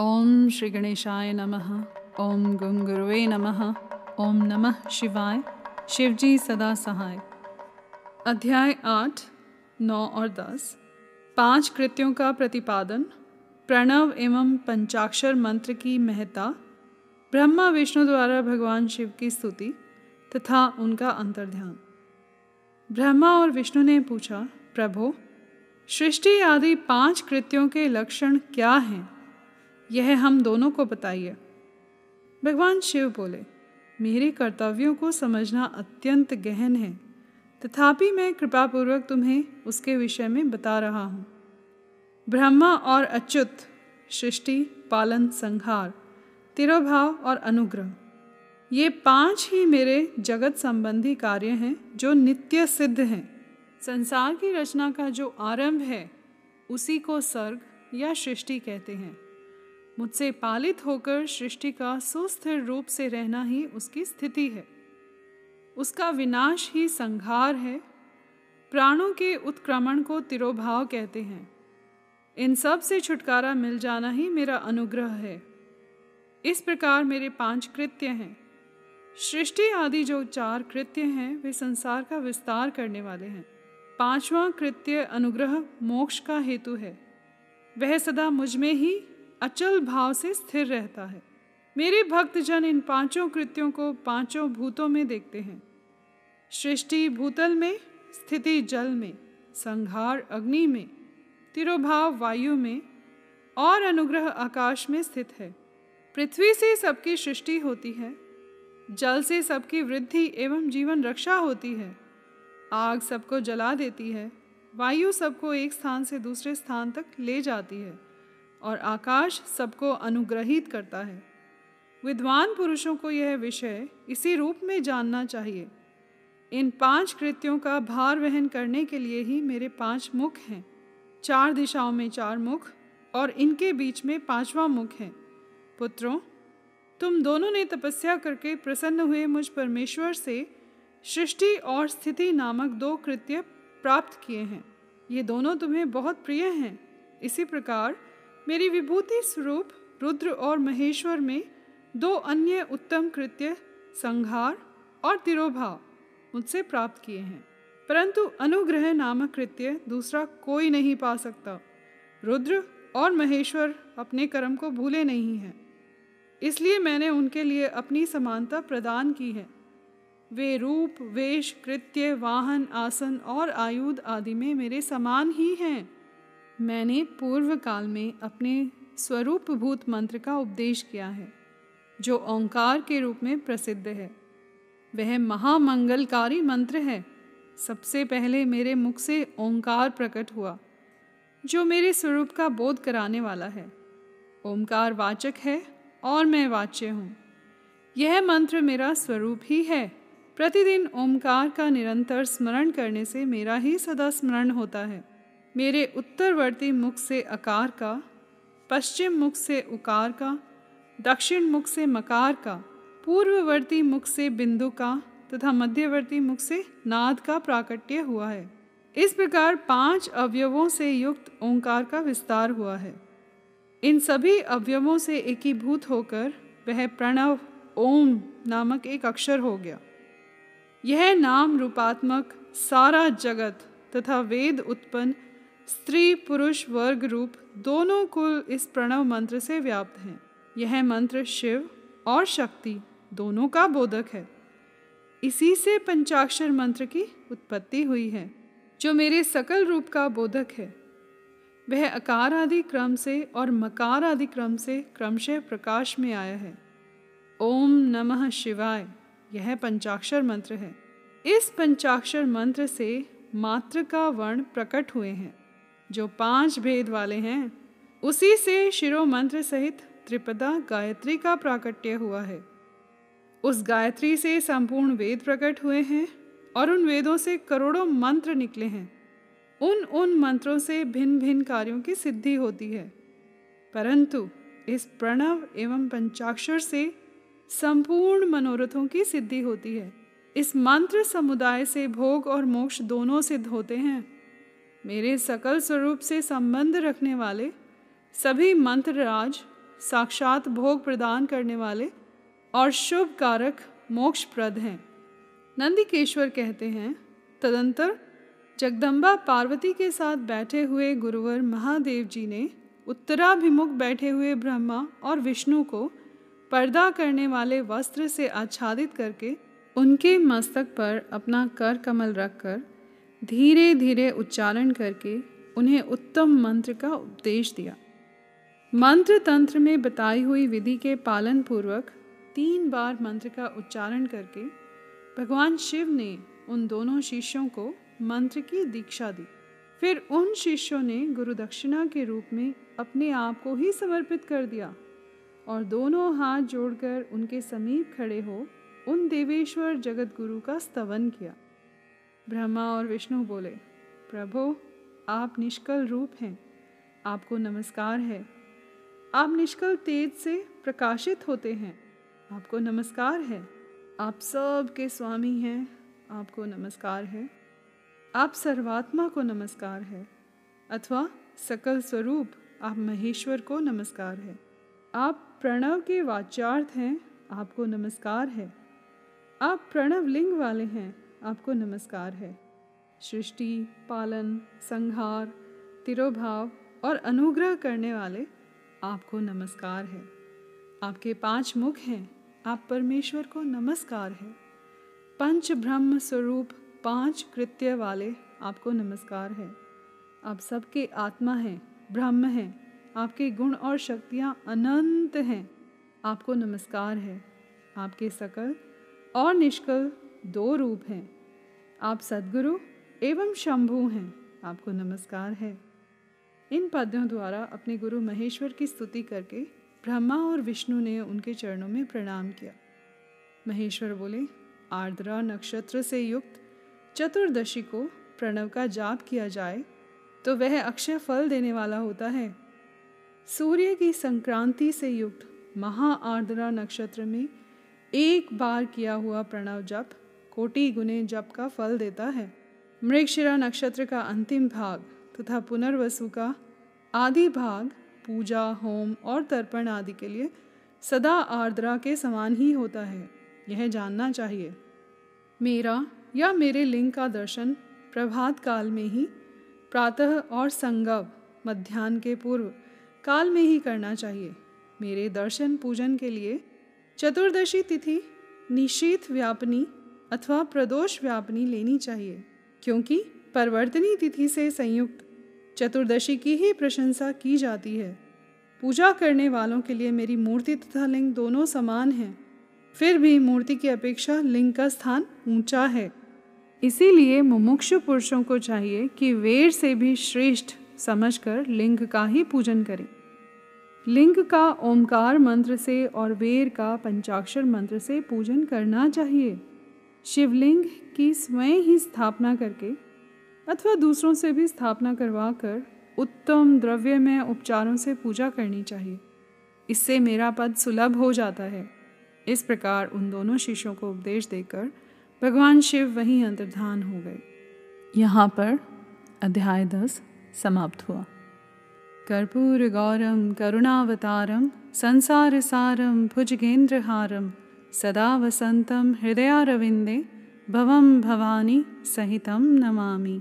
ओम श्री गणेशाय नमः। ओम गंग नमः। ओम नमः शिवाय। शिवजी सदा सहाय। अध्याय आठ, नौ और दस। पाँच कृत्यों का प्रतिपादन। प्रणव एवं पंचाक्षर मंत्र की महता ब्रह्मा विष्णु द्वारा भगवान शिव की स्तुति तथा उनका अंतर्ध्यान। ब्रह्मा और विष्णु ने पूछा, प्रभो, सृष्टि आदि पाँच कृत्यों के लक्षण क्या हैं? यह हम दोनों को बताइए। भगवान शिव बोले, मेरे कर्तव्यों को समझना अत्यंत गहन है। तथापि मैं कृपापूर्वक तुम्हें उसके विषय में बता रहा हूँ। ब्रह्मा और अच्युत, सृष्टि, पालन, संहार, तिरोभाव और अनुग्रह, ये पाँच ही मेरे जगत संबंधी कार्य हैं जो नित्य सिद्ध हैं। संसार की रचना का जो आरंभ है, उसी को सर्ग या सृष्टि कहते हैं। मुझसे पालित होकर सृष्टि का सुस्थिर रूप से रहना ही उसकी स्थिति है। उसका विनाश ही संहार है। प्राणों के उत्क्रमण को तिरोभाव कहते हैं। इन सबसे छुटकारा मिल जाना ही मेरा अनुग्रह है। इस प्रकार मेरे पाँच कृत्य हैं। सृष्टि आदि जो चार कृत्य हैं, वे संसार का विस्तार करने वाले हैं। पांचवा कृत्य अनुग्रह मोक्ष का हेतु है। वह सदा मुझमें ही अचल भाव से स्थिर रहता है। मेरे भक्तजन इन पाँचों कृत्यों को पाँचों भूतों में देखते हैं। सृष्टि भूतल में, स्थिति जल में संहार अग्नि में, तिरोभाव वायु में और अनुग्रह आकाश में स्थित है। पृथ्वी से सबकी सृष्टि होती है, जल से सबकी वृद्धि एवं जीवन रक्षा होती है। आग सबको जला देती है, वायु सबको एक स्थान से दूसरे स्थान तक ले जाती है। और आकाश सबको अनुग्रहित करता है। विद्वान पुरुषों को यह विषय इसी रूप में जानना चाहिए। इन पाँच कृत्यों का भार वहन करने के लिए ही मेरे पाँच मुख हैं। चार दिशाओं में चार मुख और इनके बीच में पांचवा मुख है। पुत्रों, तुम दोनों ने तपस्या करके प्रसन्न हुए मुझ परमेश्वर से सृष्टि और स्थिति नामक दो कृत्य प्राप्त किए हैं। ये दोनों तुम्हें बहुत प्रिय हैं। इसी प्रकार मेरी विभूति स्वरूप रुद्र और महेश्वर में दो अन्य उत्तम कृत्य संहार और तिरोभाव मुझसे प्राप्त किए हैं। परंतु अनुग्रह नामक कृत्य दूसरा कोई नहीं पा सकता। रुद्र और महेश्वर अपने कर्म को भूले नहीं हैं। इसलिए मैंने उनके लिए अपनी समानता प्रदान की है। वे रूप, वेश, कृत्य, वाहन, आसन और आयुध आदि में मेरे समान ही हैं। मैंने पूर्व काल में अपने स्वरूप भूत मंत्र का उपदेश किया है, जो ओंकार के रूप में प्रसिद्ध है। वह महामंगलकारी मंत्र है। सबसे पहले मेरे मुख से ओंकार प्रकट हुआ, जो मेरे स्वरूप का बोध कराने वाला है। ओंकार वाचक है और मैं वाच्य हूँ। यह मंत्र मेरा स्वरूप ही है। प्रतिदिन ओंकार का निरंतर स्मरण करने से मेरा ही सदा स्मरण होता है। मेरे उत्तरवर्ती मुख से अकार का, पश्चिम मुख से उकार का, दक्षिण मुख से मकार का, पूर्ववर्ती मुख से बिंदु का तथा मध्यवर्ती मुख से नाद का प्राकट्य हुआ है। इस प्रकार पाँच अवयवों से युक्त ओंकार का विस्तार हुआ है। इन सभी अवयवों से एकीभूत होकर वह प्रणव ओम नामक एक अक्षर हो गया। यह नाम रूपात्मक सारा जगत तथा वेद उत्पन्न स्त्री, पुरुष, वर्ग, रूप, दोनों कुल इस प्रणव मंत्र से व्याप्त हैं। यह मंत्र शिव और शक्ति दोनों का बोधक है। इसी से पंचाक्षर मंत्र की उत्पत्ति हुई है, जो मेरे सकल रूप का बोधक है। वह अकार आदि क्रम से और मकार आदि क्रम से क्रमशः प्रकाश में आया है। ओम नमः शिवाय, यह पंचाक्षर मंत्र है। इस पंचाक्षर मंत्र से मात्र का वर्ण प्रकट हुए हैं। जो पाँच भेद वाले हैं, उसी से शिरो मंत्र सहित त्रिपदा गायत्री का प्राकट्य हुआ है। उस गायत्री से संपूर्ण वेद प्रकट हुए हैं और उन वेदों से करोड़ों मंत्र निकले हैं। उन उन मंत्रों से भिन्न भिन्न कार्यों की सिद्धि होती है। परंतु इस प्रणव एवं पंचाक्षर से संपूर्ण मनोरथों की सिद्धि होती है। इस मंत्र समुदाय से भोग और मोक्ष दोनों सिद्ध होते हैं। मेरे सकल स्वरूप से संबंध रखने वाले, सभी मंत्र राज साक्षात भोग प्रदान करने वाले और शुभ कारक मोक्षप्रद हैं। नंदिकेश्वर कहते हैं, तदंतर जगदम्बा पार्वती के साथ बैठे हुए गुरुवर महादेव जी ने उत्तराभिमुख बैठे हुए ब्रह्मा और विष्णु को पर्दा करने वाले वस्त्र से आच्छादित करके उनके मस्तक पर अपना कर कमल रखकर धीरे धीरे उच्चारण करके उन्हें उत्तम मंत्र का उपदेश दिया। मंत्र तंत्र में बताई हुई विधि के पालन पूर्वक तीन बार मंत्र का उच्चारण करके भगवान शिव ने उन दोनों शिष्यों को मंत्र की दीक्षा दी। फिर उन शिष्यों ने गुरु दक्षिणा के रूप में अपने आप को ही समर्पित कर दिया और दोनों हाथ जोड़कर उनके समीप खड़े हो उन देवेश्वर जगत गुरु का स्तवन किया। ब्रह्मा और विष्णु बोले, प्रभु, आप निष्कल रूप हैं। आपको नमस्कार है। आप निष्कल तेज से प्रकाशित होते हैं। आपको नमस्कार है। आप सब के स्वामी हैं। आपको नमस्कार है। आप सर्वात्मा को नमस्कार है। अथवा सकल स्वरूप, आप महेश्वर को नमस्कार है। आप प्रणव के वाचार्थ हैं। आपको नमस्कार है। आप प्रणव लिंग वाले हैं। आपको नमस्कार है। सृष्टि, पालन, संहार, तिरोभाव और अनुग्रह करने वाले आपको नमस्कार है। आपके पाँच मुख हैं, आप परमेश्वर को नमस्कार है। पंच ब्रह्म स्वरूप, पाँच कृत्य वाले आपको नमस्कार है। आप सबके आत्मा हैं, ब्रह्म हैं, आपके गुण और शक्तियाँ अनंत हैं, आपको नमस्कार है। आपके सकल और निष्कल दो रूप हैं। आप सदगुरु एवं शंभु हैं। आपको नमस्कार है। इन पद्यों द्वारा अपने गुरु महेश्वर की स्तुति करके ब्रह्मा और विष्णु ने उनके चरणों में प्रणाम किया। महेश्वर बोले, आर्द्रा नक्षत्र से युक्त चतुर्दशी को प्रणव का जाप किया जाए तो वह अक्षय फल देने वाला होता है। सूर्य की संक्रांति से युक्त महा आर्द्रा नक्षत्र में एक बार किया हुआ प्रणव जप कोटि गुने जप का फल देता है। मृगशिरा नक्षत्र का अंतिम भाग तथा पुनर्वसु का आदि भाग पूजा, होम और तर्पण आदि के लिए सदा आर्द्रा के समान ही होता है। यह जानना चाहिए। मेरा या मेरे लिंग का दर्शन प्रभात काल में ही, प्रातः और संगव मध्यान्ह के पूर्व काल में ही करना चाहिए। मेरे दर्शन पूजन के लिए चतुर्दशी तिथि निशीत व्यापनी अथवा प्रदोष व्यापनी लेनी चाहिए, क्योंकि परिवर्तनी तिथि से संयुक्त चतुर्दशी की ही प्रशंसा की जाती है। पूजा करने वालों के लिए मेरी मूर्ति तथा लिंग दोनों समान हैं। फिर भी मूर्ति की अपेक्षा लिंग का स्थान ऊँचा है। इसीलिए मुमुक्षु पुरुषों को चाहिए कि वेर से भी श्रेष्ठ समझकर लिंग का ही पूजन करें। लिंग का ओमकार मंत्र से और वेर का पंचाक्षर मंत्र से पूजन करना चाहिए। शिवलिंग की स्वयं ही स्थापना करके अथवा दूसरों से भी स्थापना करवा कर उत्तम द्रव्य में उपचारों से पूजा करनी चाहिए। इससे मेरा पद सुलभ हो जाता है। इस प्रकार उन दोनों शिष्यों को उपदेश देकर भगवान शिव वहीं अंतर्धान हो गए। यहाँ पर अध्याय दस समाप्त हुआ। कर्पूर गौरम, करुणावतारम, संसार सारम, भुजगेंद्रहारम सदा वसन्तं हृदयारविन्दे भवं भवानी सहितं नमामि।